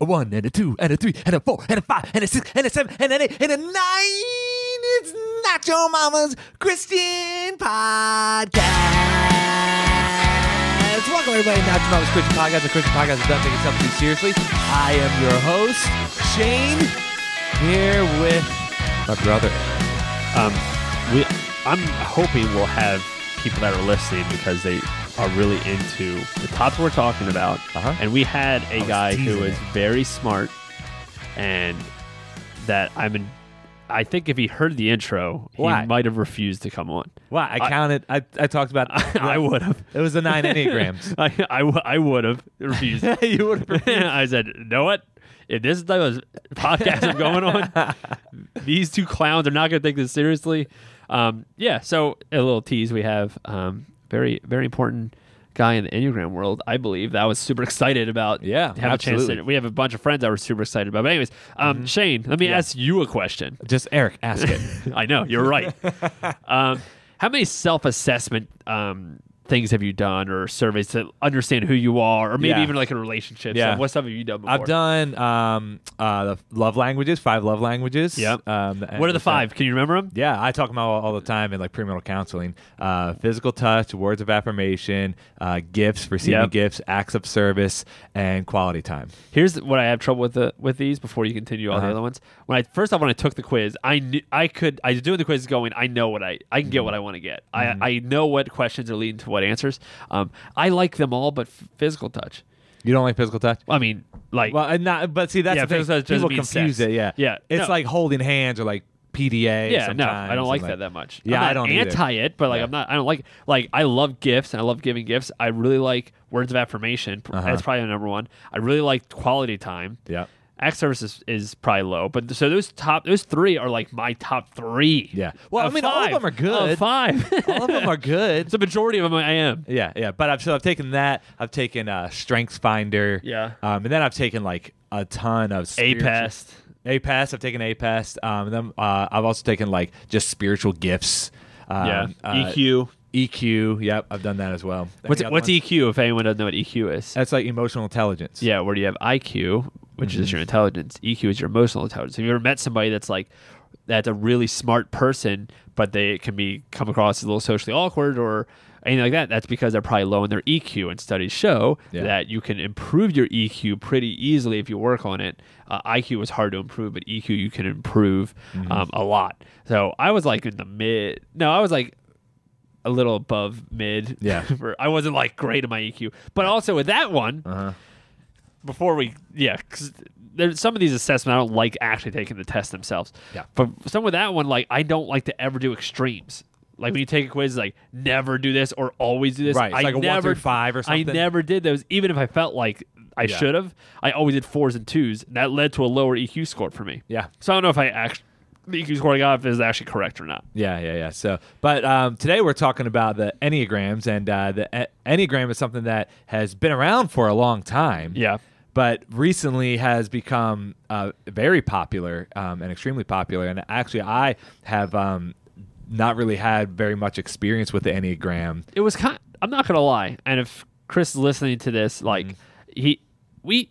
A one and a two and a three and a four and a five and a six and a seven and an eight and a nine. It's your mama's Christian podcast. Welcome everybody Not Your Mama's Christian podcast. A Christian podcast that doesn't take itself too seriously. I am your host Shane, here with my brother. Um, we, I'm hoping we'll have people that are listening because they are really into the topics we're talking about. Uh-huh. And we had a guy who teasing was very smart, and that I'm in. I think if he heard the intro, he might have refused to come on. Wow, I counted. I, I talked about. I would have. It was the nine enneagrams. I, I, w- I would have refused. you would have. Refused. I said, you know what? If this is the type of podcast I'm going on, these two clowns are not going to take this seriously. Um, yeah, so a little tease we have um, very, very important guy in the Enneagram world, I believe. That I was super excited about. Yeah, have a chance to. We have a bunch of friends that were super excited about. But anyways, um, Shane, let me ask you a question. Just Eric, ask it. I know you're right. um, how many self-assessment um, things have you done, or surveys to understand who you are, or maybe Yeah. even like in relationships? Yeah. What stuff have you done before? I've done um, uh, the love languages, five love languages. Yep. Um, What are the five? Can you remember them? Yeah, I talk about all, all the time in like premarital counseling. Uh, physical touch, words of affirmation, uh, gifts, receiving Yep. gifts, acts of service, and quality time. Here's what I have trouble with the, with these. Before you continue all the Uh-huh. other ones, when I first off when I took the quiz, I knew I could. I was doing the quiz, going, I know what I I can Mm-hmm. get what I want to get. I I know what questions are leading to what answers. Um, I like them all, but f- physical touch. You don't like physical touch? I mean, like Well, and not, but see, that's Yeah, the thing. physical touch People confuse sex. it. Yeah, Yeah, It's no. like holding hands or like PDA. Yeah, no, I don't like and, that that much. Yeah, I don't either. anti it, but like Yeah. I'm not. I don't like like I love gifts and I love giving gifts. I really like words of affirmation. Uh-huh. That's probably the number one. I really like quality time. Yeah. Act service is, is probably low, but so those top those three are like my top three. Yeah. Well, I mean, all of them are good. Of five. all of them are good. it's a majority of them. I am. Yeah, yeah. But I've so I've taken that. I've taken uh, Strengths Finder. Yeah. Um, and then I've taken like a ton of A pest. APEST. I've taken APEST. Um, and then uh, I've also taken like just spiritual gifts. Um, Yeah. uh, EQ. EQ. Yep, I've done that as well. What's what's? EQ? If anyone doesn't know what EQ is. That's like emotional intelligence. Yeah, where do you have IQ, which Mm-hmm. is your intelligence. EQ is your emotional intelligence. Have you ever met somebody that's like that's a really smart person, but they can be come across as a little socially awkward or anything like that? That's because they're probably low in their EQ. And studies show Yeah. that you can improve your EQ pretty easily if you work on it. Uh, IQ is hard to improve, but EQ you can improve Mm-hmm. um, a lot. So I was like in the mid. No, I was like a little above mid. Yeah. for, I wasn't like great in my EQ, but also with that one, Uh-huh. before we yeah because there's some of these assessments i don't like actually taking the test themselves Yeah. but some with that one like i don't like to ever do extremes like when you take a quiz like never do this or always do this Right, it's i like a one never through five or something. i never did those even if i felt like i Yeah. should have i always did fours and twos and that led to a lower eq score for me Yeah. so i don't know if i actually the eq got if is actually correct or not Yeah, yeah, yeah. So, but um, today we're talking about the enneagrams, and uh, the enneagram is something that has been around for a long time. yeah but recently has become uh, very popular um, and extremely popular. And actually, I have um, not really had very much experience with the enneagram. it was kind I'm not gonna lie, and if Chris is listening to this, like Mm-hmm. he we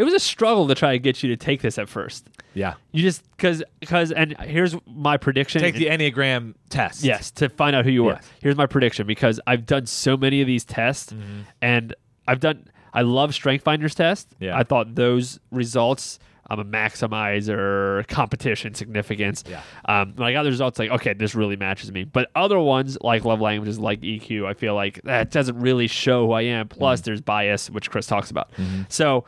it was a struggle to try to get you to take this at first. Yeah, You just because because and here's my prediction. take the enneagram test. yes to find out who you are. Yes. Here's my prediction because I've done so many of these tests, Mm-hmm. and I've done I love Strength Finders test. Yeah. I thought those results. I'm a maximizer, competition, significance. Yeah. Um, when I got the results, like, okay, this really matches me. But other ones, like love languages, like EQ, I feel like that doesn't really show who I am. Mm-hmm. Plus, there's bias, which Chris talks about. So,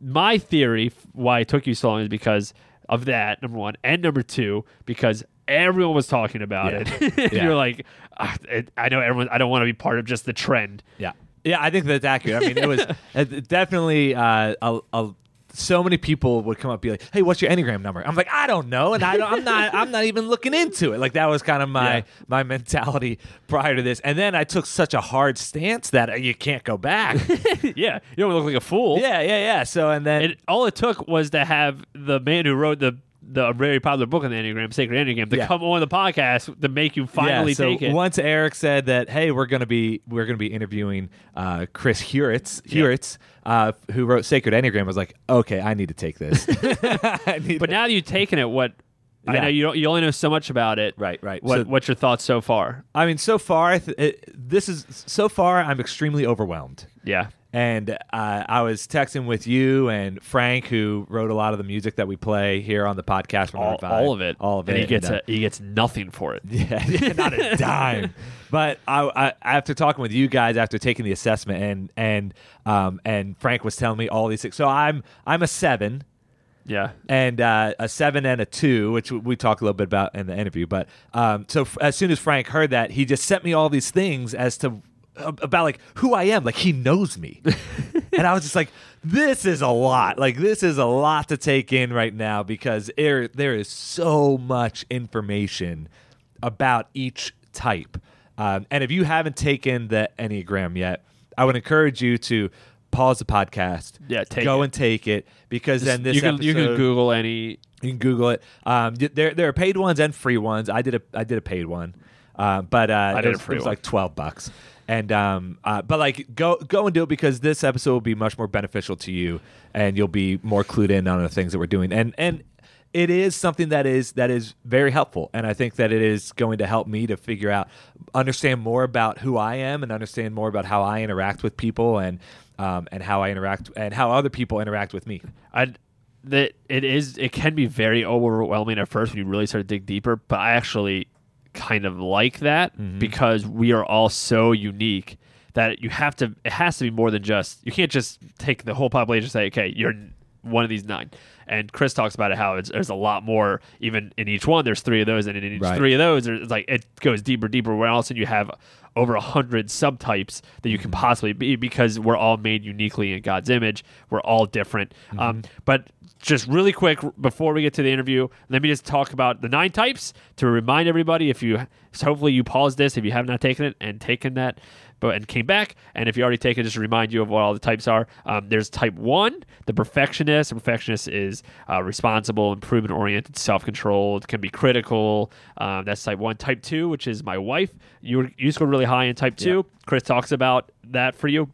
my theory why it took you so long is because of that, number one. And number two, because everyone was talking about Yeah. it. Yeah. You're like, "Ah, I know everyone, I don't want to be part of just the trend. yeah, yeah. I think that's accurate. I mean, it was definitely uh, a, a so many people would come up and be like, "Hey, what's your enneagram number?" I'm like, "I don't know," and I don't, I'm not I'm not even looking into it. Like that was kind of my Yeah. my mentality prior to this, and then I took such a hard stance that you can't go back. yeah. You don't look like a fool. yeah, yeah, yeah. So and then It, all it took was to have the man who wrote the the very popular book on the Enneagram, Sacred Enneagram, to Yeah. come on the podcast to make you finally yeah, so take it. once Eric said that, hey, we're gonna be we're gonna be interviewing uh, Chris Heuertz, Yeah. Heuertz, uh, who wrote Sacred Enneagram. I was like, okay, I need to take this. But now that you've taken it, what I know you don't, you only know so much about it. right, right. What So- what's your thoughts so far? I mean, so far, th- it, this is so far. I'm extremely overwhelmed. Yeah. And uh, I was texting with you and Frank, who wrote a lot of the music that we play here on the podcast. All, all of it. all of and it. he gets and, uh, a, he gets nothing for it. Yeah, not a dime. But I, I, after talking with you guys, after taking the assessment, and and um, and Frank was telling me all these things. So I'm I'm a seven, Yeah. and uh, a seven and a two, which we talked a little bit about in the interview. But um, so f- as soon as Frank heard that, he just sent me all these things as to about like who I am. Like he knows me, and I was just like, this is a lot. Like this is a lot to take in right now because there there is so much information about each type. Um, and if you haven't taken the Enneagram yet, I would encourage you to pause the podcast. Yeah, take go it. and take it because then this you can you can Google any. you can Google it. Um, there there are paid ones and free ones. I did a I did a paid one, uh, but uh, I it did a was, it was one. like twelve bucks. And um, uh, but like go go and do it because this episode will be much more beneficial to you, and you'll be more clued in on the things that we're doing. And and it is something that is that is very helpful, and I think that it is going to help me to figure out, understand more about who I am, and understand more about how I interact with people, and um, and how I interact and how other people interact with me. I that it is it can be very overwhelming at first when you really start to dig deeper, but I actually kind of like that Mm-hmm. because we are all so unique that you have to it has to be more than just you can't just take the whole population and say okay you're one of these nine and chris talks about it how it's, there's a lot more even in each one there's three of those and in each Right. three of those there's like it goes deeper deeper where all of a sudden you have over a hundred subtypes that you can Mm-hmm. possibly be because we're all made uniquely in god's image we're all different Mm-hmm. um, but just really quick before we get to the interview let me just talk about the nine types to remind everybody if you so hopefully you pause this if you have not taken it and taken that but and came back. And if you already taken it just to remind you of what all the types are um, there's type one the perfectionist. The perfectionist is uh, responsible improvement oriented self-controlled can be critical. Um, that's type one. Type two which is my wife. You, you scored really high in type two. Chris talks about that for you.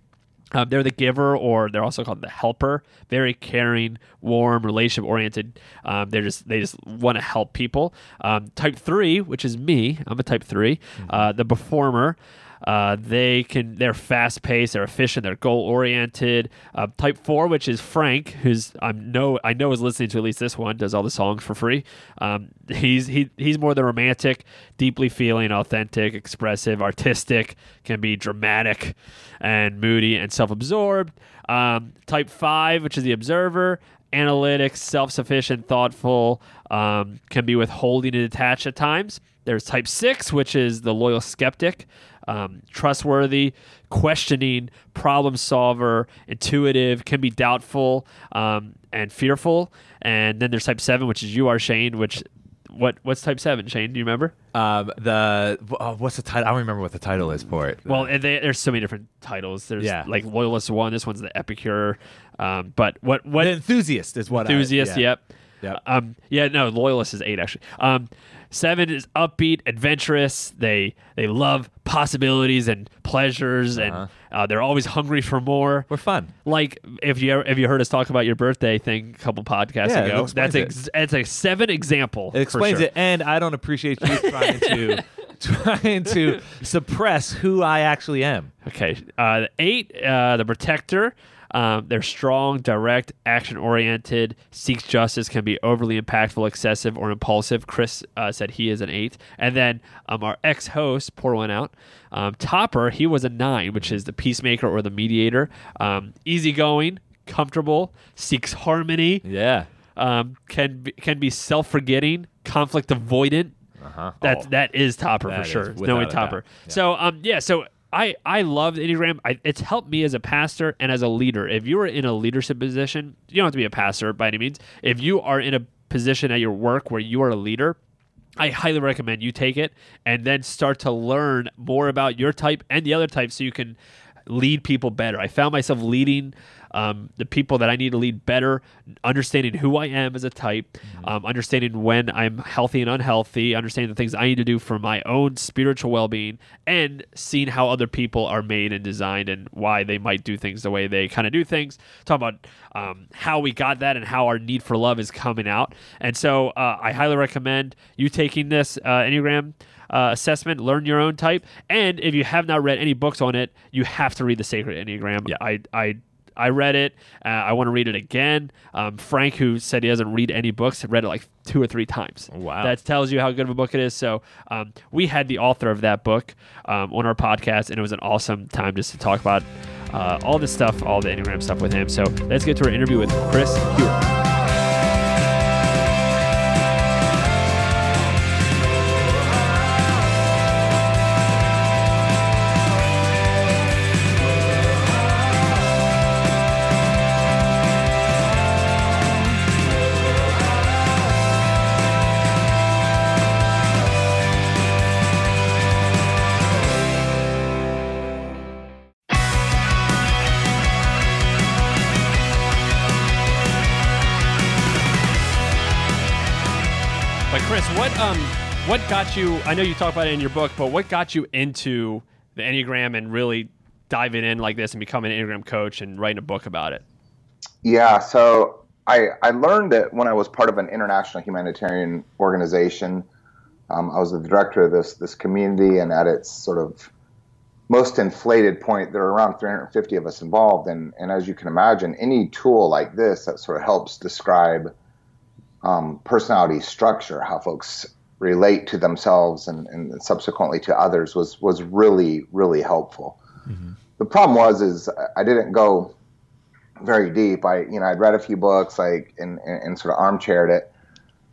Um, they're the giver, or they're also called the helper. Very caring, warm, relationship oriented. Um, they're just they just want to help people. Um, type three, which is me, I'm a type 3 Uh, the performer. Uh, they can they're fast paced, they're efficient, they're goal oriented. Uh, type four, which is Frank, who's I know I know is listening to at least this one, does all the songs for free. Um, he's he he's more the romantic, deeply feeling, authentic, expressive, artistic, can be dramatic and moody and self-absorbed. Um, type five, which is the observer, analytic, self-sufficient, thoughtful, um, can be withholding and detached at times. There's type six, which is the loyal skeptic, um, trustworthy, questioning, problem solver, intuitive, can be doubtful um, and fearful. And then there's type seven, which is you are Shane. Which what what's type seven, Shane? Do you remember? Um, the uh, what's the title? I don't remember what the title is for it. Well, they, there's so many different titles. There's Yeah. like loyalist one. This one's the epicure. Um, but what what the enthusiast is what I- enthusiast? yeah. Yep. Yep. Um, yeah, no, loyalist is eight actually. Um, seven is upbeat, adventurous. They they love possibilities and pleasures, Uh-huh. and uh, they're always hungry for more. We're fun. Like if you ever, if you heard us talk about your birthday thing a couple podcasts Yeah, it ago, explains that's ex- that's a seven example. It for explains sure. it, and I don't appreciate you trying to trying to suppress who I actually am. Okay. Uh, the eight, uh, the protector. Um, they're strong, direct, action oriented, seeks justice, can be overly impactful, excessive, or impulsive. Chris uh, said he is an eight. And then um, our ex host, pour one out. Um, Topper, he was a nine, which is the peacemaker or the mediator. Um, easygoing, comfortable, seeks harmony, Yeah. um, can be, can be self forgetting, conflict avoidant. Uh-huh. That that is Topper That for sure. Knowing Topper. Yeah. So um yeah, so I I love the Enneagram. I, it's helped me as a pastor and as a leader. If you are in a leadership position, you don't have to be a pastor by any means. If you are in a position at your work where you are a leader, I highly recommend you take it and then start to learn more about your type and the other type so you can lead people better. I found myself leading um, the people that I need to lead better, understanding who I am as a type, mm-hmm. um, understanding when I'm healthy and unhealthy, understanding the things I need to do for my own spiritual well being, and seeing how other people are made and designed and why they might do things the way they kind of do things. Talk about um, how we got that and how our need for love is coming out. And so uh, I highly recommend you taking this uh, Enneagram. Uh, assessment, learn your own type, and if you have not read any books on it, you have to read the Sacred Enneagram. Yeah. I I I read it. Uh, I want to read it again. Um, Frank, who said he doesn't read any books, read it like two or three times. Wow. That tells you how good of a book it is. So um, we had the author of that book um, on our podcast, and it was an awesome time just to talk about uh, all this stuff, all the Enneagram stuff with him. So let's get to our interview with Chris Heuertz. What got you? I know you talk about it in your book, but what got you into the Enneagram and really diving in like this and becoming an Enneagram coach and writing a book about it? Yeah, so I I learned it when I was part of an international humanitarian organization. Um, I was the director of this this community, and at its sort of most inflated point, there are around 350 of us involved. And, and as you can imagine, any tool like this that sort of helps describe um, personality structure, how folks relate to themselves and, and subsequently to others was was really really helpful. Mm-hmm. The problem was is I didn't go very deep. I you know I'd read a few books like and, and, and sort of armchaired it,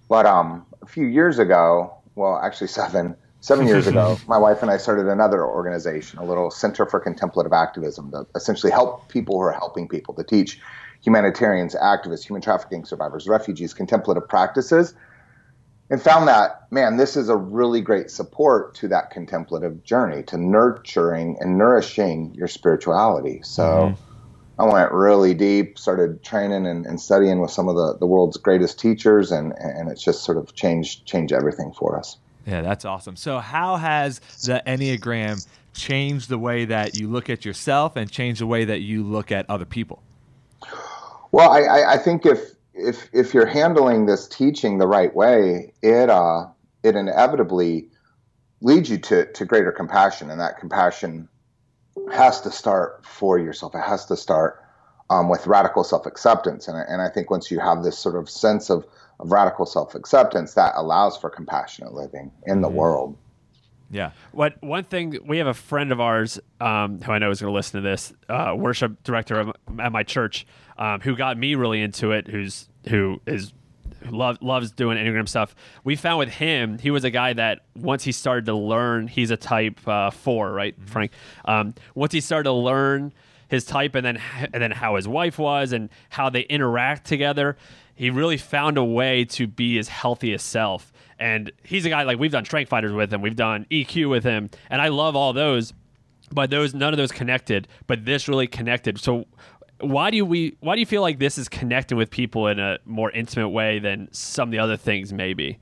but um a few years ago, well actually seven seven years ago, my wife and I started another organization, a little Center for Contemplative Activism, to essentially help people who are helping people to teach humanitarians, activists, human trafficking survivors, refugees, contemplative practices and found that man this is a really great support to that contemplative journey to nurturing and nourishing your spirituality. So mm-hmm. i went really deep started training and, and, studying with some of the, the world's greatest teachers and and it's just sort of changed changed everything for us. Yeah that's awesome. So how has the enneagram changed the way that you look at yourself and changed the way that you look at other people? Well i, I think if if if you're handling this teaching the right way, it uh, it inevitably leads you to to greater compassion, and that compassion has to start for yourself. It has to start um, with radical self acceptance, and and I think once you have this sort of sense of of radical self acceptance, that allows for compassionate living in the mm-hmm. world. Yeah. What one thing we have a friend of ours um, who I know is going to listen to this, uh, worship director of, at my church, um, who got me really into it. Who's who is who love, loves doing enneagram stuff. We found with him, he was a guy that once he started to learn, he's a type uh, four, right, mm-hmm. Frank? Um, once he started to learn his type and then and then how his wife was and how they interact together, he really found a way to be his healthiest self and he's a guy like we've done strength finders with him, we've done EQ with him, and I love all those. But those none of those connected, but this really connected. So why do we why do you feel like this is connecting with people in a more intimate way than some of the other things maybe?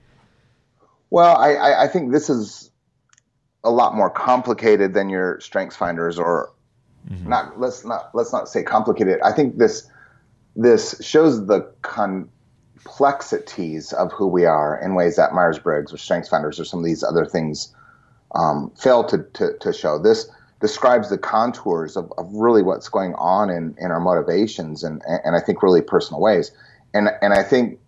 Well, I, I think this is a lot more complicated than your strengths finders or mm-hmm. not let's not let's not say complicated. I think this this shows the con complexities of who we are in ways that Myers Briggs or Strengths Finders or some of these other things um, fail to, to, to, show. This describes the contours of, of really what's going on in, in our motivations and, and I think really personal ways. And, and I think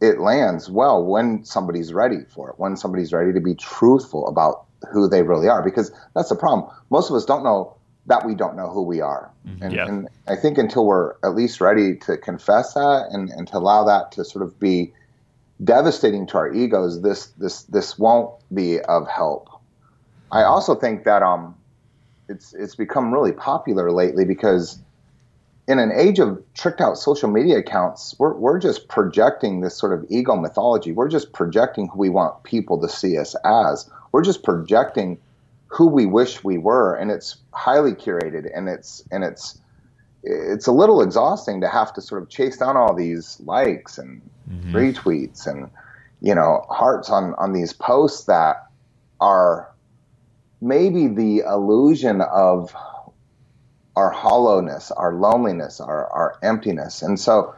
it lands well when somebody's ready for it, when somebody's ready to be truthful about who they really are, because that's the problem. Most of us don't know that we don't know who we are. Mm-hmm. And, yeah. and, I think until we're at least ready to confess that and, and to allow that to sort of be devastating to our egos, this this this won't be of help. I also think that um, it's it's become really popular lately because in an age of tricked out social media accounts, we're we're just projecting this sort of ego mythology. We're just projecting who we want people to see us as. We're just projecting who we wish we were, and it's highly curated, and it's and it's it's a little exhausting to have to sort of chase down all these likes and mm-hmm. retweets and you know hearts on on these posts that are maybe the illusion of our hollowness, our loneliness, our, our emptiness. And so,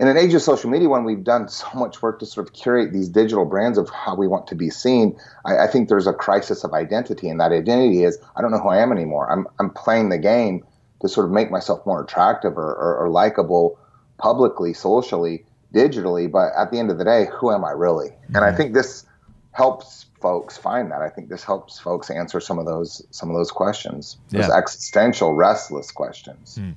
in an age of social media, when we've done so much work to sort of curate these digital brands of how we want to be seen, I, I think there's a crisis of identity. And that identity is I don't know who I am anymore. I'm, I'm playing the game to sort of make myself more attractive or, or, or likable publicly, socially, digitally. But at the end of the day, who am I really? Mm-hmm. And I think this helps folks find that. I think this helps folks answer some of those some of those questions, those existential, restless questions. Mm.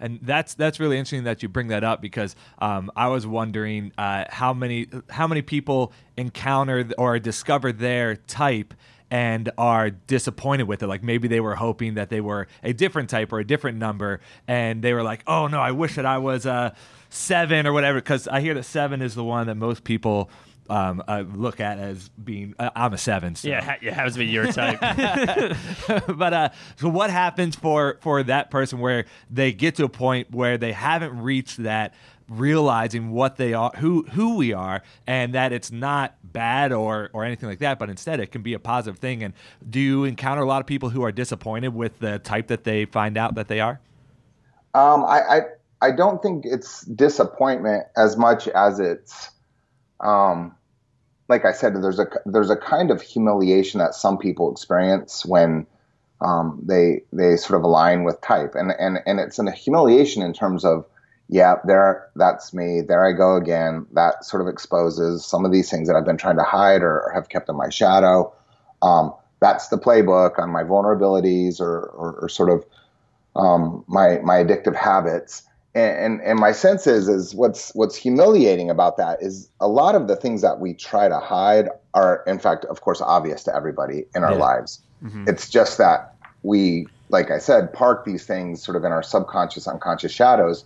And that's that's really interesting that you bring that up because um, I was wondering uh, how many how many people encounter or discover their type and are disappointed with it. Like maybe they were hoping that they were a different type or a different number, and they were like, "Oh no, I wish that I was a seven or whatever." Because I hear that seven is the one that most people um, I look at as being uh, I'm a seven. So. Yeah, ha- it happens to be your type. but uh, so what happens for for that person where they get to a point where they haven't reached that realizing what they are who who we are and that it's not bad or or anything like that but instead it can be a positive thing and do you encounter a lot of people who are disappointed with the type that they find out that they are um, I, I i don't think it's disappointment as much as it's um, like I said, there's a there's a kind of humiliation that some people experience when um, they they sort of align with type, and and and it's a humiliation in terms of yeah, there that's me, there I go again. That sort of exposes some of these things that I've been trying to hide or, have kept in my shadow. Um, that's the playbook on my vulnerabilities or or, or sort of um, my my addictive habits and, and, my sense is is what's what's humiliating about that is a lot of the things that we try to hide are in fact of course obvious to everybody in our yeah. lives mm-hmm. it's just that we like i said park these things sort of in our subconscious unconscious shadows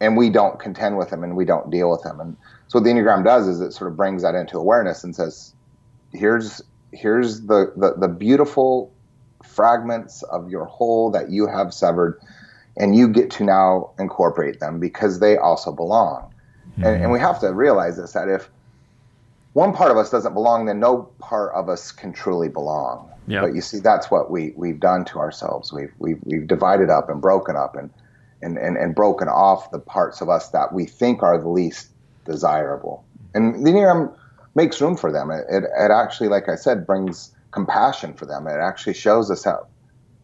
and we don't contend with them and we don't deal with them and so what the enneagram does is it sort of brings that into awareness and says here's here's the the, the beautiful fragments of your whole that you have severed and you get to now incorporate them because they also belong. Mm-hmm. And, and, we have to realize this that if one part of us doesn't belong, then no part of us can truly belong. Yep. But you see, that's what we we've done to ourselves. We've we've we've divided up and broken up and and and, and broken off the parts of us that we think are the least desirable. And the Enneagram makes room for them. It, it, it actually, like I said, brings compassion for them. It actually shows us how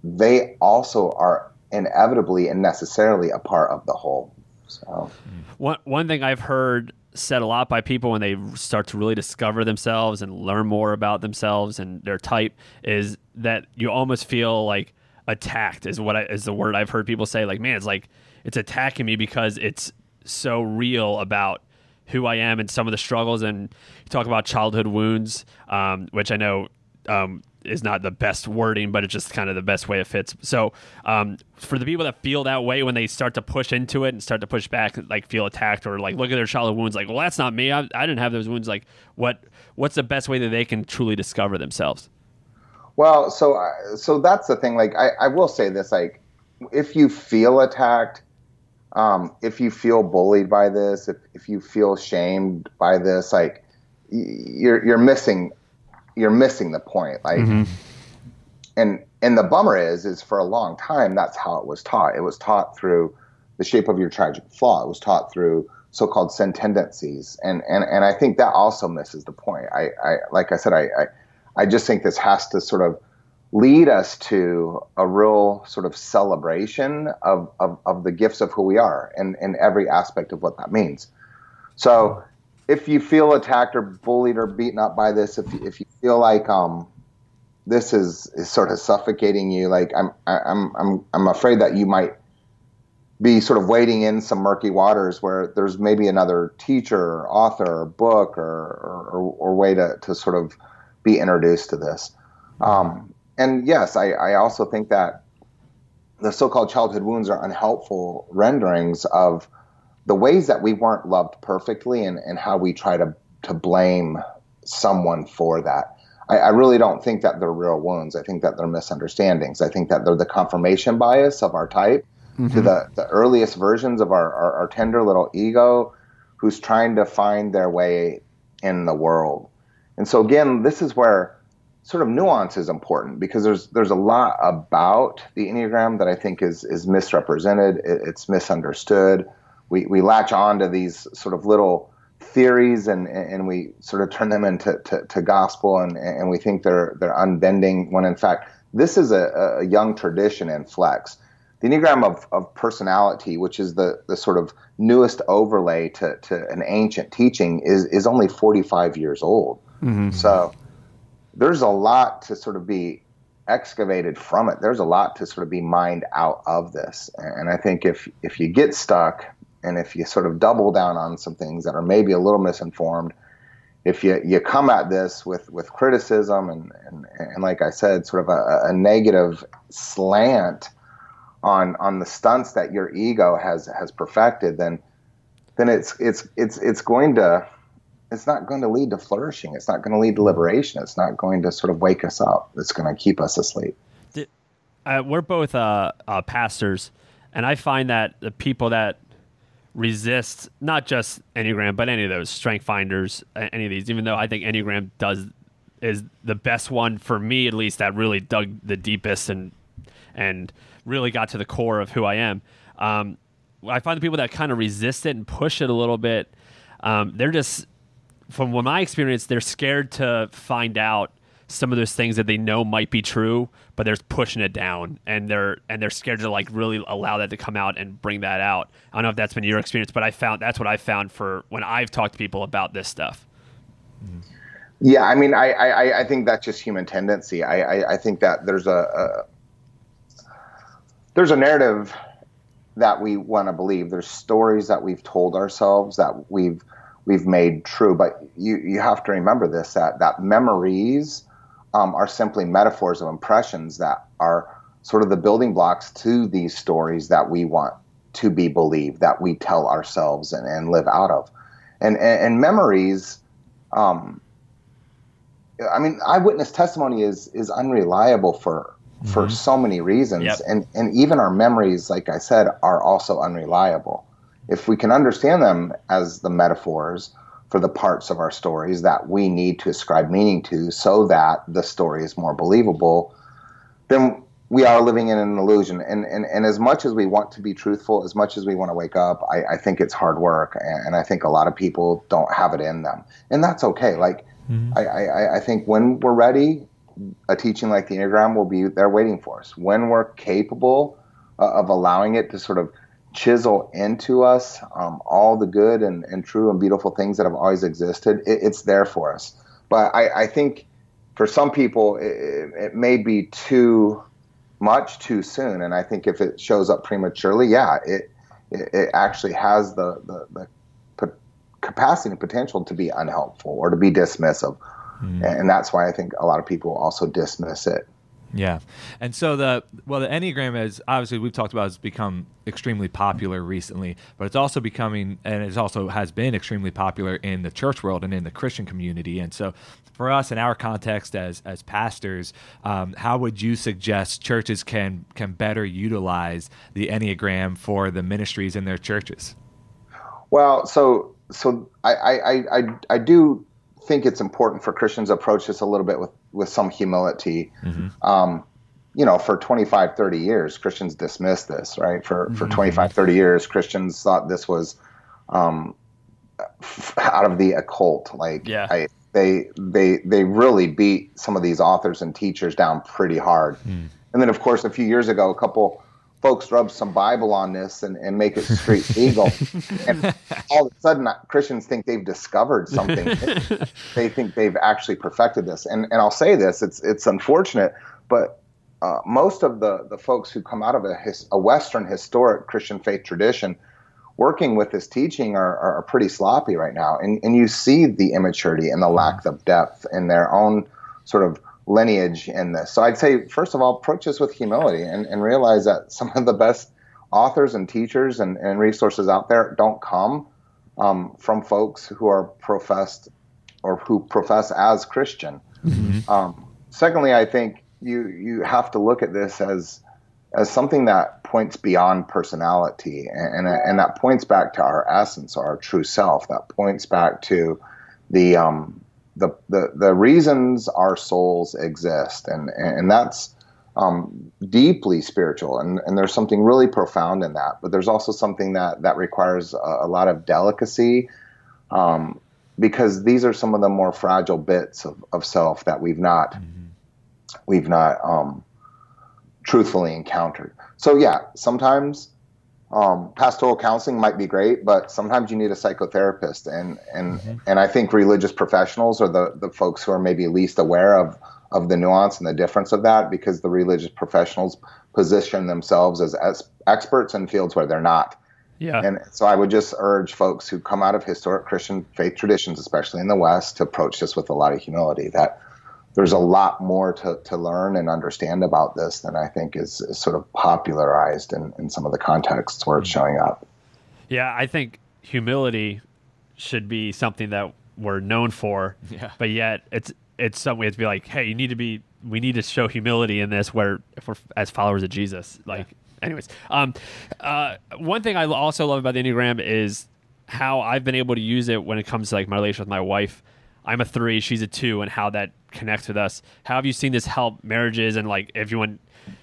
they also are inevitably and necessarily a part of the whole. So, one one thing I've heard said a lot by people when they start to really discover themselves and learn more about themselves and their type is that you almost feel like attacked is what I, is the word I've heard people say like man it's like it's attacking me because it's so real about who I am and some of the struggles and you talk about childhood wounds um, which I know um, is not the best wording, but it's just kind of the best way it fits. So, um, for the people that feel that way when they start to push into it and start to push back, like feel attacked or like look at their childhood wounds, like, well, that's not me. I, I didn't have those wounds. Like, what what's the best way that they can truly discover themselves? Well, so uh, so that's the thing. Like, I, I will say this: like, if you feel attacked, um, if you feel bullied by this, if if you feel shamed by this, like, you're you're missing you're missing the point. Like, mm-hmm. and and the bummer is, is for a long time that's how it was taught. It was taught through the shape of your tragic flaw. It was taught through so-called sin tendencies, and and and I think that also misses the point. I, I like I said, I, I I just think this has to sort of lead us to a real sort of celebration of, of, of the gifts of who we are and, and every aspect of what that means. So if you feel attacked or bullied or beaten up by this, if if you feel like um this is is sort of suffocating you, like I'm I'm I'm I'm afraid that you might be sort of wading in some murky waters where there's maybe another teacher, or author, or book, or or, or way to to sort of be introduced to this. Um, and yes, I, I also think that the so-called childhood wounds are unhelpful renderings of the ways that we weren't loved perfectly and, and how we try to, to blame someone for that. I, I, really don't think that they're real wounds. I think that they're misunderstandings. I think that they're the confirmation bias of our type mm-hmm. to the, the earliest versions of our, our, our tender little ego who's trying to find their way in the world. And so again, this is where sort of nuance is important because there's there's a lot about the enneagram that I think is is misrepresented. It, it's misunderstood. We we latch on to these sort of little theories and and we sort of turn them into to, to gospel and and we think they're they're unbending when in fact this is a, a young tradition in flex. The enneagram of, of personality, which is the, the sort of newest overlay to, to an ancient teaching, is is only 45 years old. Mm-hmm. So there's a lot to sort of be excavated from it. There's a lot to sort of be mined out of this. And I think if if you get stuck and if you sort of double down on some things that are maybe a little misinformed, if you, you come at this with, with criticism and, and, and like I said, sort of a, a negative slant on on the stunts that your ego has has perfected, then then it's it's it's it's going to it's not going to lead to flourishing. It's not going to lead to liberation. It's not going to sort of wake us up. It's going to keep us asleep. Uh, we're both uh, uh, pastors, and I find that the people that resist not just Enneagram, but any of those Strength Finders, any of these, even though I think Enneagram does is the best one for me at least that really dug the deepest and and really got to the core of who I am. Um, I find the people that kind of resist it and push it a little bit, um, they're just from what my experience, they're scared to find out some of those things that they know might be true, but they're pushing it down, and they're and they're scared to like really allow that to come out and bring that out. I don't know if that's been your experience, but I found that's what I found for when I've talked to people about this stuff. Yeah, I mean, I I, I think that's just human tendency. I I, I think that there's a, a there's a narrative that we want to believe. There's stories that we've told ourselves that we've we've made true. But you you have to remember this that that memories um, are simply metaphors of impressions that are sort of the building blocks to these stories that we want to be believed, that we tell ourselves and, and live out of. And, and, and memories, um, I mean, eyewitness testimony is, is unreliable for, for mm-hmm. so many reasons. Yep. And, and even our memories, like I said, are also unreliable if we can understand them as the metaphors for the parts of our stories that we need to ascribe meaning to so that the story is more believable, then we are living in an illusion. And, and, and as much as we want to be truthful, as much as we want to wake up, I, I think it's hard work. And, and, I think a lot of people don't have it in them. And that's okay. Like, mm-hmm. I, I, I think when we're ready, a teaching like the Enneagram will be there waiting for us. When we're capable uh, of allowing it to sort of chisel into us um, all the good and, and true and beautiful things that have always existed. It, it's there for us. But I, I think for some people, it, it, may be too much too soon. And I think if it shows up prematurely, yeah, it it, it actually has the, the, the capacity and potential to be unhelpful or to be dismissive. Mm. And that's why I think a lot of people also dismiss it. Yeah, and so the well, the Enneagram is obviously we've talked about has become extremely popular recently, but it's also becoming and it also has been extremely popular in the church world and in the Christian community. And so, for us in our context as as pastors, um, how would you suggest churches can can better utilize the Enneagram for the ministries in their churches? Well, so so I I I, I do think it's important for Christians to approach this a little bit with with some humility. Mm-hmm. Um, you know, for 25, 30 years, Christians dismissed this, right? For, mm-hmm. for 25, 30 years, Christians thought this was um, f- out of the occult. Like, yeah. I, they, they, they really beat some of these authors and teachers down pretty hard. Mm. And then, of course, a few years ago, a couple folks rub some Bible on this and, and make it street legal. and all of a sudden, uh, Christians think they've discovered something. they think they've actually perfected this. And, and I'll say this it's, it's unfortunate, but uh, most of the, the folks who come out of a, his, a Western historic Christian faith tradition working with this teaching are, are pretty sloppy right now. And, and you see the immaturity and the lack of depth in their own sort of lineage in this. So I'd say, first of all, approach this with humility and, and realize that some of the best authors and teachers and, and resources out there don't come um, from folks who are professed or who profess as Christian. Um, secondly, I think you you have to look at this as as something that points beyond personality and, and, and that points back to our essence, our true self. That points back to the um, the, the the reasons our souls exist, and and that's um, deeply spiritual, and, and there's something really profound in that. But there's also something that that requires a, a lot of delicacy, um, because these are some of the more fragile bits of, of self that we've not mm-hmm. we've not um, truthfully encountered. So yeah, sometimes um, pastoral counseling might be great, but sometimes you need a psychotherapist, and and mm-hmm. and I think religious professionals are the the folks who are maybe least aware of of the nuance and the difference of that because the religious professionals position themselves as, as experts in fields where they're not. Yeah. And so I would just urge folks who come out of historic Christian faith traditions, especially in the West, to approach this with a lot of humility. That there's a lot more to, to learn and understand about this than I think is, is sort of popularized in, in some of the contexts where it's mm-hmm. showing up. Yeah, I think humility should be something that we're known for. Yeah. But yet it's it's something we have to be like, hey, you need to be we need to show humility in this where if we're as followers of Jesus. Like yeah. anyways. Um uh one thing I also love about the Enneagram is how I've been able to use it when it comes to like my relationship with my wife. I'm a three, she's a two, and how that connects with us. How have you seen this help marriages and like if you want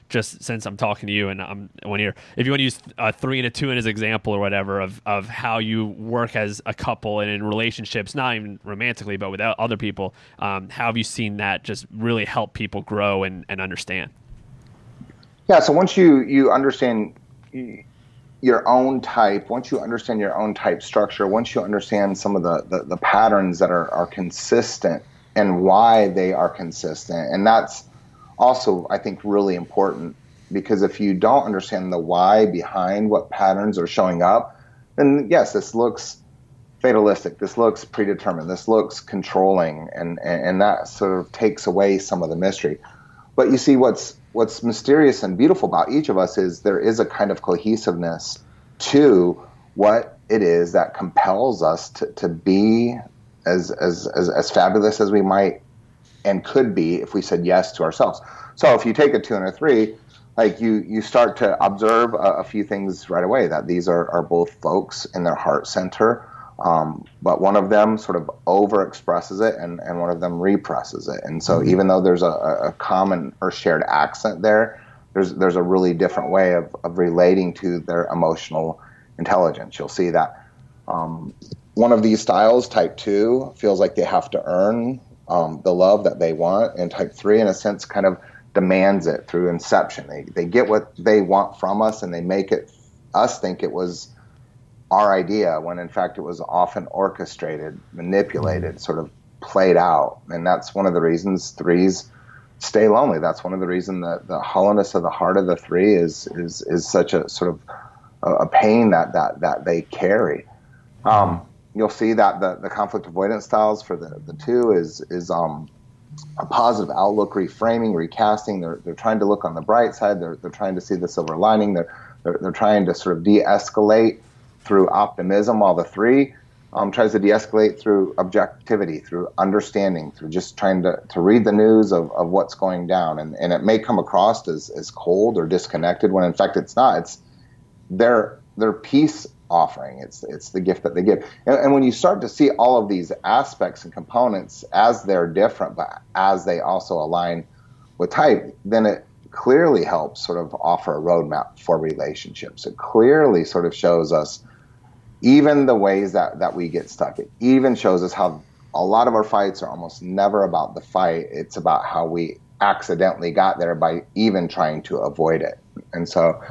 just since I'm talking to you and I'm one here, if you want to use a three and a two in as example or whatever of, of how you work as a couple and in relationships, not even romantically, but with other people, um, how have you seen that just really help people grow and, and understand? Yeah. So once you, you understand your own type, once you understand your own type structure, once you understand some of the, the, the patterns that are, are consistent and why they are consistent, and that's also, I think, really important because if you don't understand the why behind what patterns are showing up, then yes, this looks fatalistic. This looks predetermined. This looks controlling, and, and, and that sort of takes away some of the mystery. But you see, what's what's mysterious and beautiful about each of us is there is a kind of cohesiveness to what it is that compels us to, to be as, as, as, as fabulous as we might and could be if we said yes to ourselves. So if you take a two and a three, like you you start to observe a, a few things right away that these are, are both folks in their heart center, um, but one of them sort of overexpresses it and, and one of them represses it. And so mm-hmm. even though there's a, a common or shared accent there, there's there's a really different way of, of relating to their emotional intelligence. You'll see that um, one of these styles, type two, feels like they have to earn um, the love that they want, and type three, in a sense, kind of demands it through inception. They they get what they want from us, and they make it us think it was our idea when in fact it was often orchestrated, manipulated, sort of played out, and that's one of the reasons threes stay lonely. That's one of the reasons that the hollowness of the heart of the three is is is such a sort of a, pain that that that they carry. Um, you'll see that the, the conflict avoidance styles for the, the two is is um, a positive outlook, reframing, recasting. They're, they're trying to look on the bright side. They're, they're trying to see the silver lining. They're, they're, they're trying to sort of de-escalate through optimism, while the three um, tries to de-escalate through objectivity, through understanding, through just trying to, to read the news of, of what's going down. And, and it may come across as, as cold or disconnected when in fact it's not. It's their, their peace offering. It's it's the gift that they give. And, and, when you start to see all of these aspects and components as they're different, but as they also align with type, then it clearly helps sort of offer a roadmap for relationships. It clearly sort of shows us even the ways that, that we get stuck. It even shows us how a lot of our fights are almost never about the fight. It's about how we accidentally got there by even trying to avoid it. And so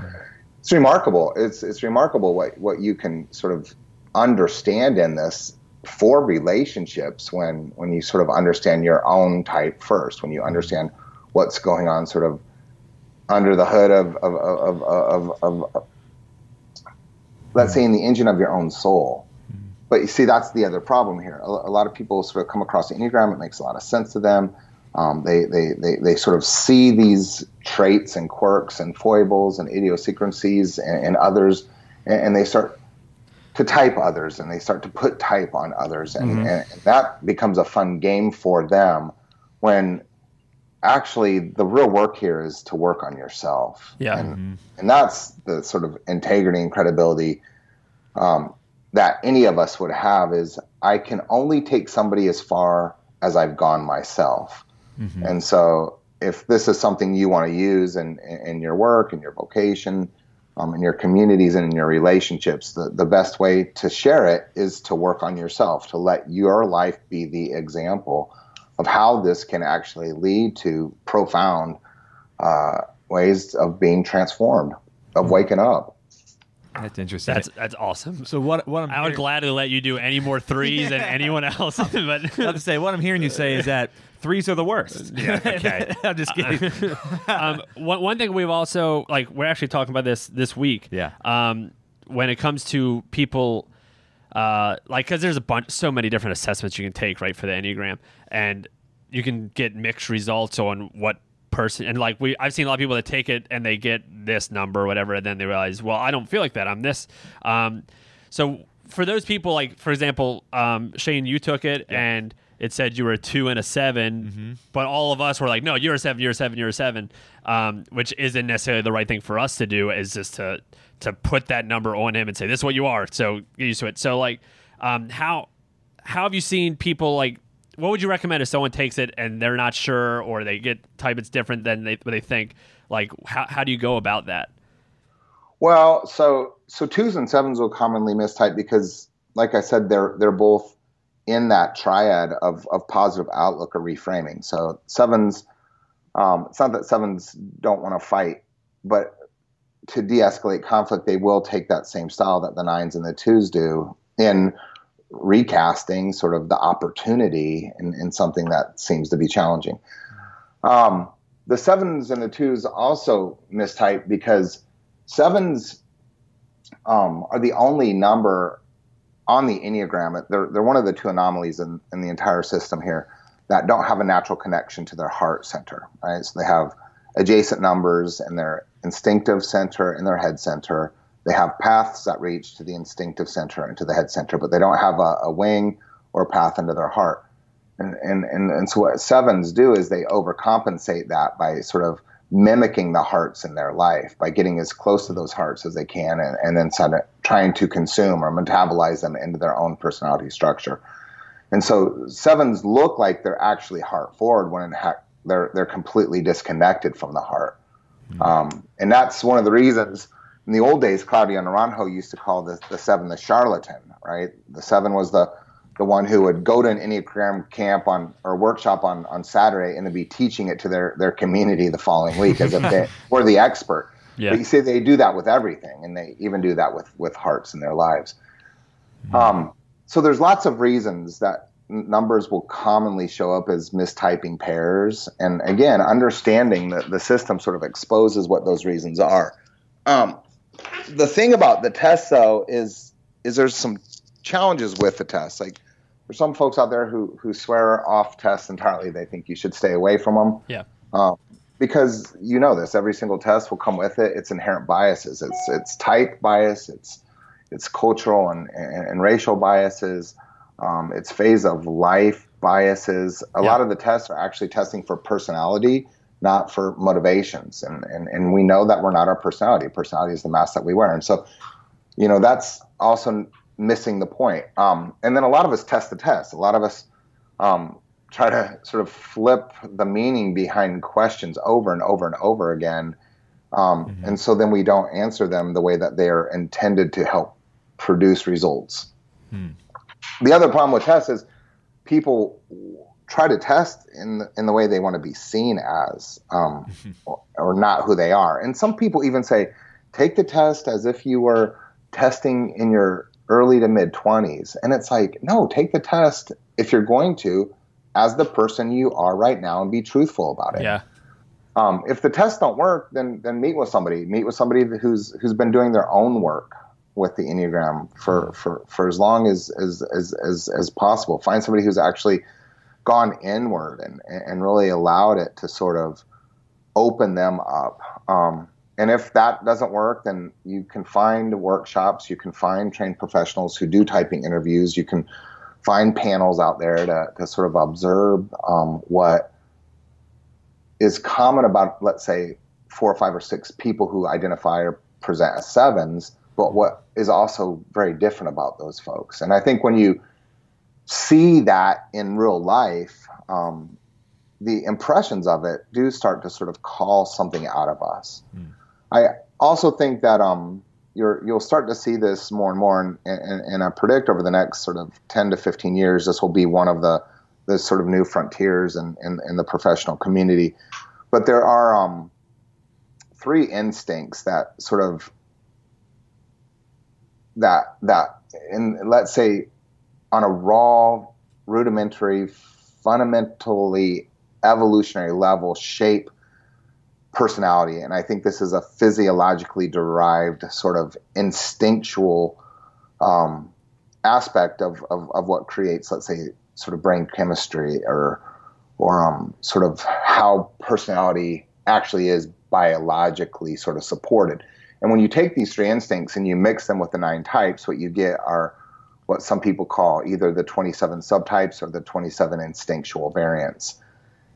it's remarkable. It's it's remarkable what what you can sort of understand in this for relationships when when you sort of understand your own type first. When you mm-hmm. understand what's going on, sort of under the hood of of of of, of, let's say in the engine of your own soul. But you see, that's the other problem here. A, a lot of people sort of come across the enneagram; it makes a lot of sense to them um, they, they, they, they sort of see these traits and quirks and foibles and idiosyncrasies and, and others, and, and, they start to type others and they start to put type on others. And, mm-hmm. and, that becomes a fun game for them when actually the real work here is to work on yourself. Yeah. And, and that's the sort of integrity and credibility um, that any of us would have is I can only take somebody as far as I've gone myself. And so if this is something you want to use in, in your work, in your vocation, um, in your communities and in your relationships, the, the best way to share it is to work on yourself, to let your life be the example of how this can actually lead to profound uh, ways of being transformed, of waking up. That's interesting. That's that's awesome. so what? What I'm I would hearing- gladly let you do any more threes than anyone else, but I have to say, what I'm hearing you say is that threes are the worst. Yeah, okay. I'm just kidding. um, one, one thing we've also like we're actually talking about this this week. Yeah. Um, when it comes to people, uh, like because there's a bunch, so many different assessments you can take right for the enneagram, and you can get mixed results on what person and like we I've seen a lot of people that take it and they get this number or whatever, and then they realize, well, I don't feel like that. I'm this. Um, so for those people, like for example, um, Shane, you took it and it said you were a two and a 7 but all of us were like, no, you're a seven, you're a seven, you're a seven, um, which isn't necessarily the right thing for us to do. Is just to to put that number on him and say this is what you are. So get used to it. So like, um, how how have you seen people like? What would you recommend if someone takes it and they're not sure or they get type it's different than they what they think? Like, how how do you go about that? Well, so so twos and sevens will commonly mistype because, like I said, they're they're both in that triad of of positive outlook or reframing. So sevens, um, it's not that sevens don't want to fight, but to de-escalate conflict, they will take that same style that the nines and the twos do in recasting sort of the opportunity in, in something that seems to be challenging. Um, the sevens and the twos also mistype because sevens um, are the only number on the enneagram. They're they're one of the two anomalies in, in the entire system here that don't have a natural connection to their heart center. Right, so they have adjacent numbers in their instinctive center and their head center. They have paths that reach to the instinctive center and to the head center, but they don't have a, a wing or a path into their heart. And, and, and, and so what sevens do is they overcompensate that by sort of mimicking the hearts in their life by getting as close to those hearts as they can and, and then sort of trying to consume or metabolize them into their own personality structure. And so sevens look like they're actually heart forward when in fact they're they're completely disconnected from the heart. Um, and that's one of the reasons in the old days Claudio Naranjo used to call the, the seven the charlatan, right? The seven was the the one who would go to an Enneagram camp on or workshop on, on Saturday and then be teaching it to their, their community the following week as if they were the expert. Yeah. But you see, they do that with everything, and they even do that with, with hearts in their lives. Um, so there's lots of reasons that numbers will commonly show up as mistyping pairs, and again, understanding that the system sort of exposes what those reasons are. Um, the thing about the test, though, is is there's some challenges with the test. Like there's some folks out there who who swear off tests entirely. They think you should stay away from them. Yeah. Um, because you know this, every single test will come with it its inherent biases. It's it's type bias, it's it's cultural and, and, and racial biases, um, it's phase of life biases. A Yeah. lot of the tests are actually testing for personality, not for motivations. And, and and we know that we're not our personality. Personality is the mask that we wear. And so, you know, that's also missing the point. Um, and then a lot of us test the test. A lot of us um, try to sort of flip the meaning behind questions over and over and over again. Um, And so then we don't answer them the way that they're intended to help produce results. The other problem with tests is people try to test in the, in the way they want to be seen as, um, or, or not who they are. And some people even say, take the test as if you were testing in your early to mid 20s. And it's like, no, take the test if you're going to as the person you are right now and be truthful about it. Yeah. Um, if the tests don't work, then then meet with somebody. Meet with somebody who's who's been doing their own work with the enneagram for for, for as long as as, as as as possible. Find somebody who's actually gone inward and and really allowed it to sort of open them up. Um, and if that doesn't work, then you can find workshops. You can find trained professionals who do typing interviews. You can find panels out there to, to sort of observe um, what is common about, let's say, four or five or six people who identify or present as sevens, but what is also very different about those folks. And I think when you see that in real life, um, the impressions of it do start to sort of call something out of us. Mm. I also think that um, you will start to see this more and more, and, and, and, I predict over the next sort of 10 to 15 years, this will be one of the, the sort of new frontiers in, in, in the professional community. But there are um, three instincts that sort of that that in let's say on a raw, rudimentary, fundamentally evolutionary level shape personality. And I think this is a physiologically derived sort of instinctual um, aspect of, of, of, what creates, let's say, sort of brain chemistry or or um, sort of how personality actually is biologically sort of supported. And when you take these three instincts and you mix them with the nine types, what you get are what some people call either the 27 subtypes or the 27 instinctual variants.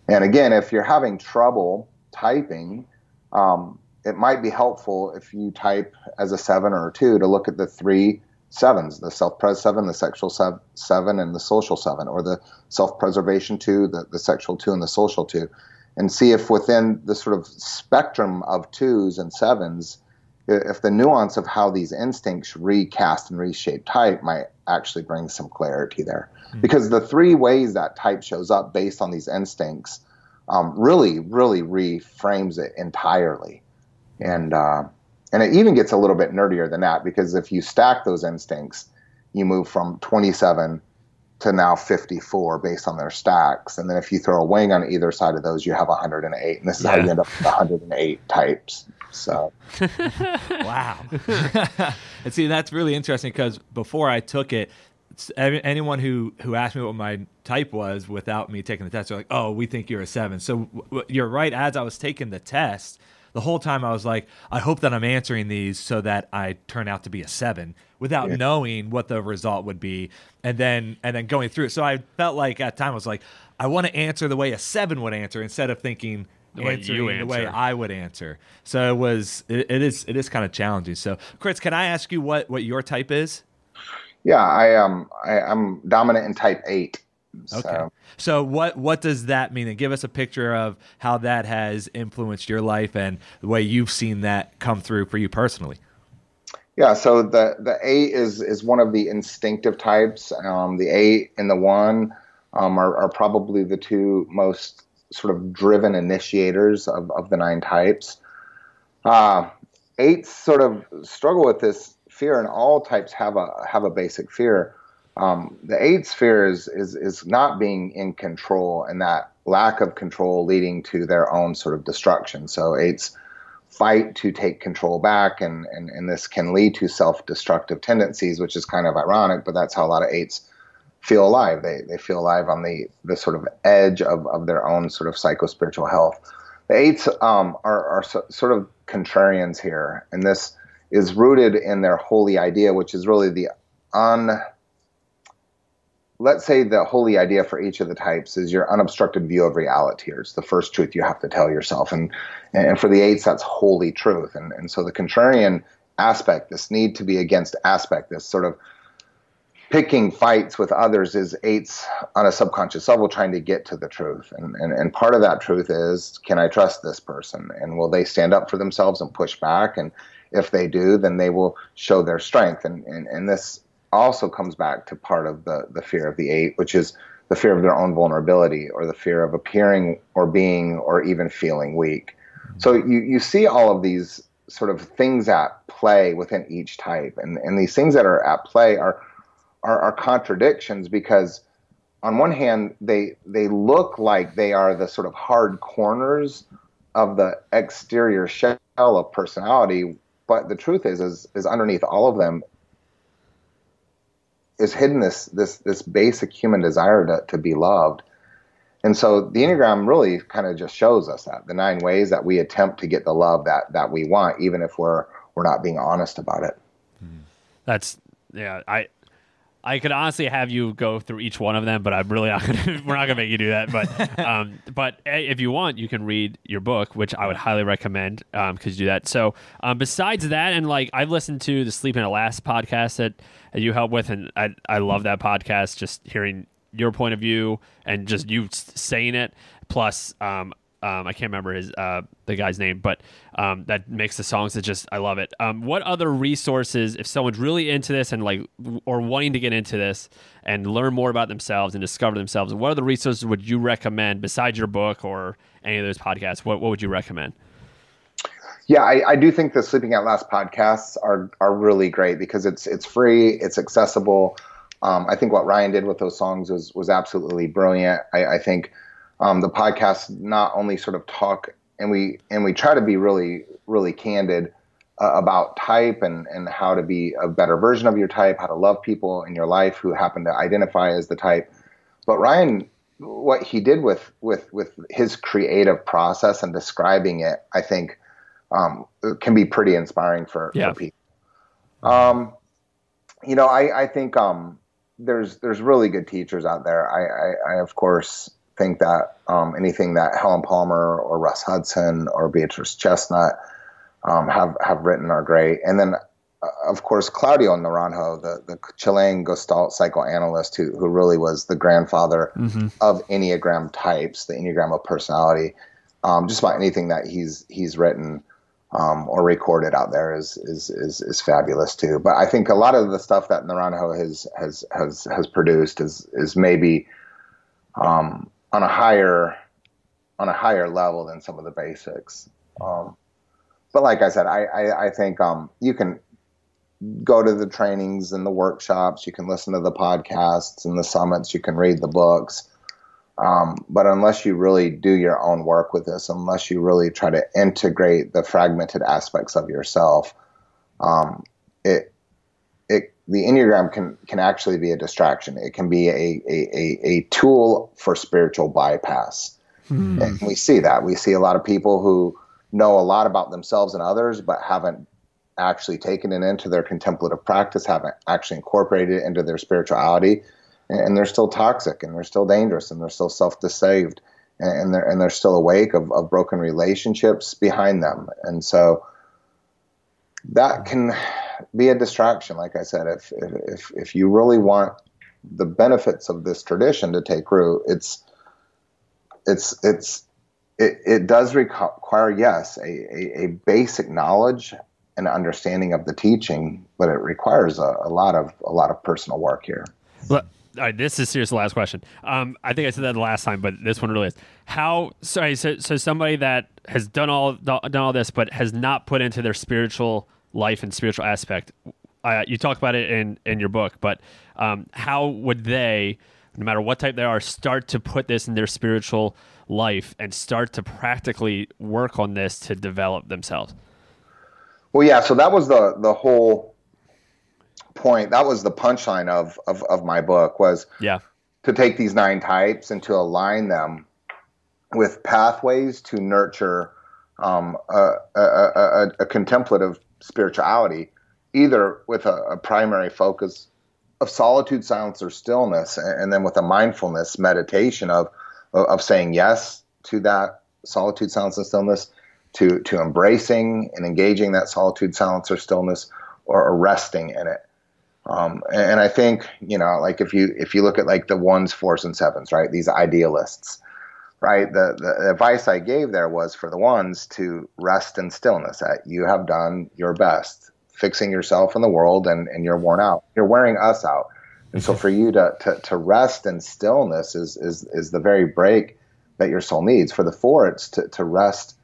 And again, if you're having trouble typing, um, it might be helpful if you type as a seven or a two to look at the three sevens the self pres seven, the sexual sev- seven, and the social seven, or the self preservation two, the, the sexual two, and the social two, and see if within the sort of spectrum of twos and sevens, if the nuance of how these instincts recast and reshape type might actually bring some clarity there. Mm-hmm. Because the three ways that type shows up based on these instincts um, really, really reframes it entirely. And, uh, and it even gets a little bit nerdier than that because if you stack those instincts, you move from 27 to now 54 based on their stacks. And then if you throw a wing on either side of those, you have 108. And this is yeah. how you end up with 108 types. So, wow. and see, that's really interesting because before I took it, anyone who who asked me what my type was without me taking the test, they're like, "Oh, we think you're a seven. So w- you're right. As I was taking the test, the whole time I was like, "I hope that I'm answering these so that I turn out to be a seven without yeah. knowing what the result would be, and then and then going through it. So I felt like at time I was like, I want to answer the way a seven would answer instead of thinking the way you answer. the way I would answer. So it was it, it is it is kind of challenging. So Chris, can I ask you what what your type is? Yeah, I um I, I'm dominant in type eight. Okay. So. so what what does that mean? And give us a picture of how that has influenced your life and the way you've seen that come through for you personally. Yeah, so the the eight is is one of the instinctive types. Um, the eight and the one um, are, are probably the two most sort of driven initiators of, of the nine types. Uh, eights sort of struggle with this fear, and all types have a have a basic fear. Um, the eights fear is, is is not being in control, and that lack of control leading to their own sort of destruction. So eights fight to take control back, and and, and this can lead to self-destructive tendencies, which is kind of ironic, but that's how a lot of eights feel alive. They they feel alive on the the sort of edge of, of their own sort of psycho spiritual health. The eights um, are are so, sort of contrarians here, and this is rooted in their holy idea, which is really the un. Let's say the holy idea for each of the types is your unobstructed view of reality. It's the first truth you have to tell yourself, and and for the eights, that's holy truth. And and so the contrarian aspect, this need to be against aspect, this sort of picking fights with others is eights on a subconscious level trying to get to the truth. And, and, and part of that truth is can I trust this person? And will they stand up for themselves and push back? And if they do, then they will show their strength. And, and, and this also comes back to part of the, the fear of the eight, which is the fear of their own vulnerability or the fear of appearing or being or even feeling weak. So you, you see all of these sort of things at play within each type. And, and these things that are at play are, are, are contradictions because on one hand, they, they look like they are the sort of hard corners of the exterior shell of personality but the truth is, is, is underneath all of them is hidden this this this basic human desire to, to be loved. And so the Enneagram really kind of just shows us that the nine ways that we attempt to get the love that that we want, even if we're we're not being honest about it. Hmm. That's yeah, I I could honestly have you go through each one of them, but I'm really not gonna. We're not gonna make you do that. But um, but eh, if you want, you can read your book, which I would highly recommend because you do that. So um, besides that, and like I've listened to the Sleeping at Last podcast that, that you help with, and I I love that podcast. Just hearing your point of view and just you saying it. Plus, um, um, I can't remember his uh, the guy's name, but um, that makes the songs that just I love it. Um, what other resources, if someone's really into this and like or wanting to get into this and learn more about themselves and discover themselves, what other resources would you recommend besides your book or any of those podcasts? What what would you recommend? Yeah, I, I do think the Sleeping at Last podcasts are are really great because it's it's free, it's accessible. Um, I think what Ryan did with those songs was was absolutely brilliant. I, I think um, the podcast not only sort of talk and we and we try to be really really candid uh, about type and and how to be a better version of your type, how to love people in your life who happen to identify as the type. But Ryan, what he did with with with his creative process and describing it, I think, um, can be pretty inspiring for, yeah. for people. Um, you know, I I think um, there's there's really good teachers out there. I I, I of course think that um, anything that Helen Palmer or Russ Hudson or Beatrice Chestnut um, have have written are great. And then, uh, of course, Claudio Naranjo, the the Chilean Gestalt psychoanalyst who who really was the grandfather mm-hmm. of Enneagram types, the Enneagram of personality. Um, just about anything that he's he's written um, or recorded out there is, is is is fabulous too. But I think a lot of the stuff that Naranjo has has has has produced is is maybe um, on a higher on a higher level than some of the basics. Um, but like I said, I, I, I think um, you can go to the trainings and the workshops. You can listen to the podcasts and the summits. You can read the books. Um, but unless you really do your own work with this, unless you really try to integrate the fragmented aspects of yourself, um, it it the enneagram can can actually be a distraction. It can be a a, a, a tool for spiritual bypass, mm. and we see that. We see a lot of people who know a lot about themselves and others, but haven't actually taken it into their contemplative practice, haven't actually incorporated it into their spirituality, and, and they're still toxic and they're still dangerous and they're still self-deceived and, and they're and they're still awake of, of broken relationships behind them, and so that can be a distraction. Like I said, if if if you really want the benefits of this tradition to take root, it's it's it's it, it does require yes a, a, a basic knowledge and understanding of the teaching, but it requires a, a lot of a lot of personal work here. All right, this is serious. Last question. Um, I think I said that the last time, but this one really is. How? Sorry. So, so somebody that has done all done all this, but has not put into their spiritual life and spiritual aspect. Uh, you talk about it in in your book, but um, how would they, no matter what type they are, start to put this in their spiritual life and start to practically work on this to develop themselves? Well, yeah. So that was the the whole point. That was the punchline of of, of my book was yeah to take these nine types and to align them with pathways to nurture um, a, a, a, a, contemplative spirituality, either with a, a, primary focus of solitude, silence, or stillness, and, and then with a mindfulness meditation of, of, of saying yes to that solitude, silence, and stillness, to to embracing and engaging that solitude, silence, or stillness, or, or resting in it. Um, and, and I think you know, like if you if you look at like the ones, fours, and sevens, right? These idealists, right? The, the advice I gave there was for the ones to rest in stillness, that you have done your best fixing yourself in the world and, and you're worn out. You're wearing us out. And so for you to, to, to rest in stillness is, is, is the very break that your soul needs. For the four, it's to, to rest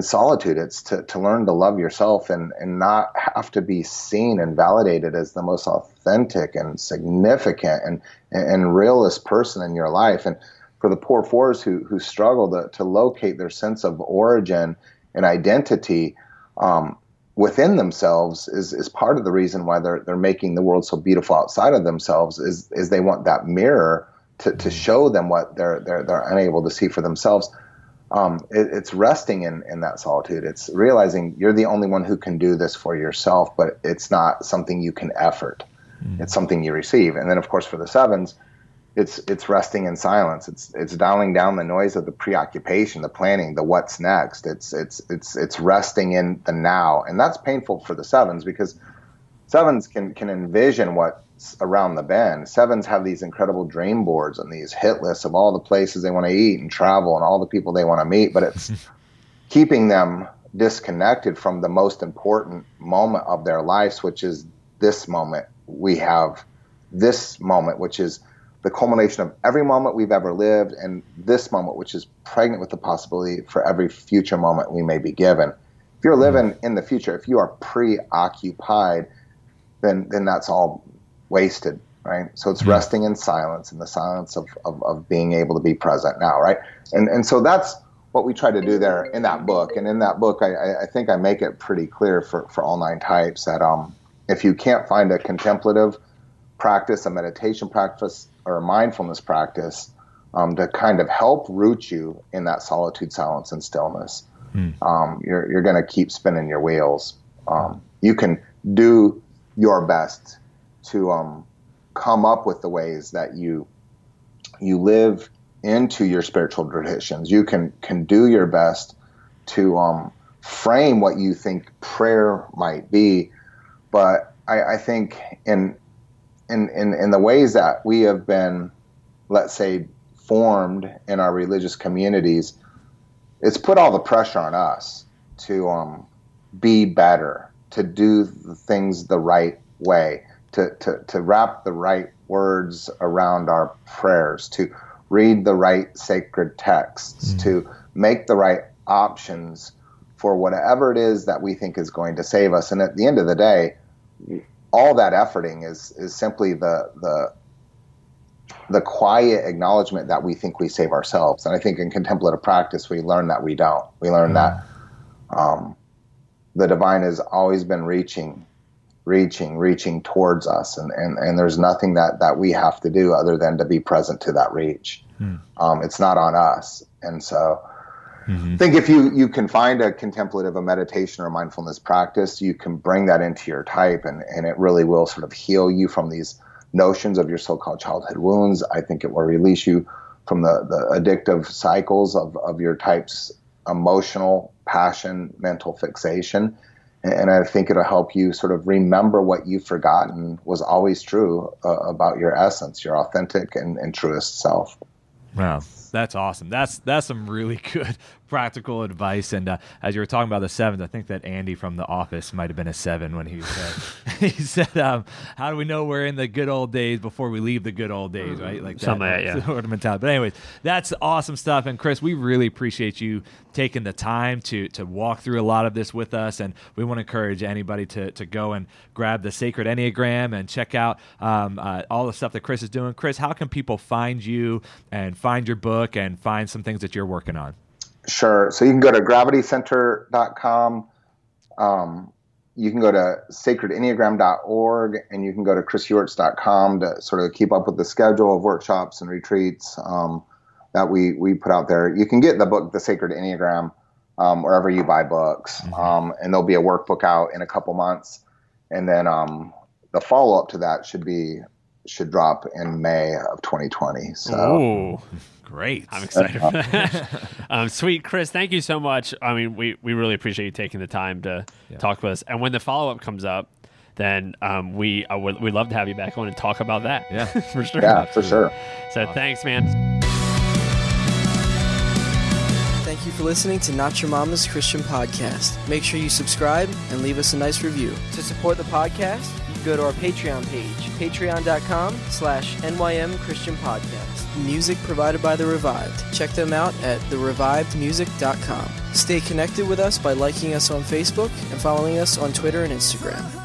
in solitude. It's to, to learn to love yourself and, and not have to be seen and validated as the most authentic and significant and, and realist person in your life. And for the poor fours who who struggle to, to locate their sense of origin and identity um, within themselves is is part of the reason why they're they're making the world so beautiful outside of themselves is is they want that mirror to, to show them what they're they're they're unable to see for themselves. Um, it, it's resting in in that solitude. It's realizing you're the only one who can do this for yourself, but it's not something you can effort. It's something you receive. And then, of course, for the sevens, it's it's resting in silence. It's it's dialing down the noise of the preoccupation, the planning, the what's next. It's it's it's it's resting in the now, and that's painful for the sevens because sevens can can envision what's around the bend. Sevens have these incredible dream boards and these hit lists of all the places they want to eat and travel and all the people they want to meet, but it's keeping them disconnected from the most important moment of their lives, which is this moment we have this moment, which is the culmination of every moment we've ever lived, and this moment, which is pregnant with the possibility for every future moment we may be given. If you're mm-hmm. living in the future, if you are preoccupied, then then that's all wasted, right? So it's resting in silence, in the silence of, of, of being able to be present now, right? And and so that's what we try to do there in that book. And in that book, I, I think I make it pretty clear for, for all nine types that um, if you can't find a contemplative practice, a meditation practice, or a mindfulness practice um, to kind of help root you in that solitude, silence, and stillness, Hmm. um, you're, you're going to keep spinning your wheels. Um, you can do your best to um, come up with the ways that you you live into your spiritual traditions. You can can do your best to um, frame what you think prayer might be, but I, I think in in, in in the ways that we have been, let's say, formed in our religious communities, it's put all the pressure on us to um, be better, to do things the right way, to, to, to wrap the right words around our prayers, to read the right sacred texts, to make the right options for whatever it is that we think is going to save us. And at the end of the day, all that efforting is is simply the the the quiet acknowledgement that we think we save ourselves. And I think in contemplative practice, we learn that we don't. We learn that um, the divine has always been reaching, reaching, reaching towards us, and, and, and there's nothing that, that we have to do other than to be present to that reach. Um, it's not on us. And so I think if you, you can find a contemplative, a meditation or mindfulness practice, you can bring that into your type and, and it really will sort of heal you from these notions of your so-called childhood wounds. I think it will release you from the, the addictive cycles of, of your type's emotional passion, mental fixation. And, I think it'll help you sort of remember what you've forgotten was always true uh, about your essence, your authentic and, and truest self. Wow, that's awesome. That's that's some really good practical advice. And uh, as you were talking about the sevens, I think that Andy from The Office might have been a seven when he said he said, um, "How do we know we're in the good old days before we leave the good old days?" Right, like Something like that, yeah. sort of mentality. But anyways, that's awesome stuff. And Chris, we really appreciate you taking the time to to walk through a lot of this with us. And we want to encourage anybody to to go and grab the Sacred Enneagram and check out um, uh, all the stuff that Chris is doing. Chris, how can people find you and find your book and find some things that you're working on? Sure. So you can go to gravitycenter.com. Um, you can go to sacredenneagram.org and you can go to chrisheuertz.com to sort of keep up with the schedule of workshops and retreats um, that we, we put out there. You can get the book, The Sacred Enneagram, um, wherever you buy books. Um, and there'll be a workbook out in a couple months. And then um, the follow up to that should be should drop in May of 2020. So Ooh, Great. I'm excited for that. um, sweet, Chris. Thank you so much. I mean, we, we really appreciate you taking the time to talk with us. And when the follow up comes up, then um, we I would we'd love to have you back on and talk about that. Yeah. for sure. yeah, for sure. So thanks, man. Thank you for listening to Not Your Mama's Christian Podcast. Make sure you subscribe and leave us a nice review. To support the podcast, you can go to our Patreon page, patreon.com slash NYM Christian Podcast. Music provided by The Revived. Check them out at therevivedmusic.com. Stay connected with us by liking us on Facebook and following us on Twitter and Instagram.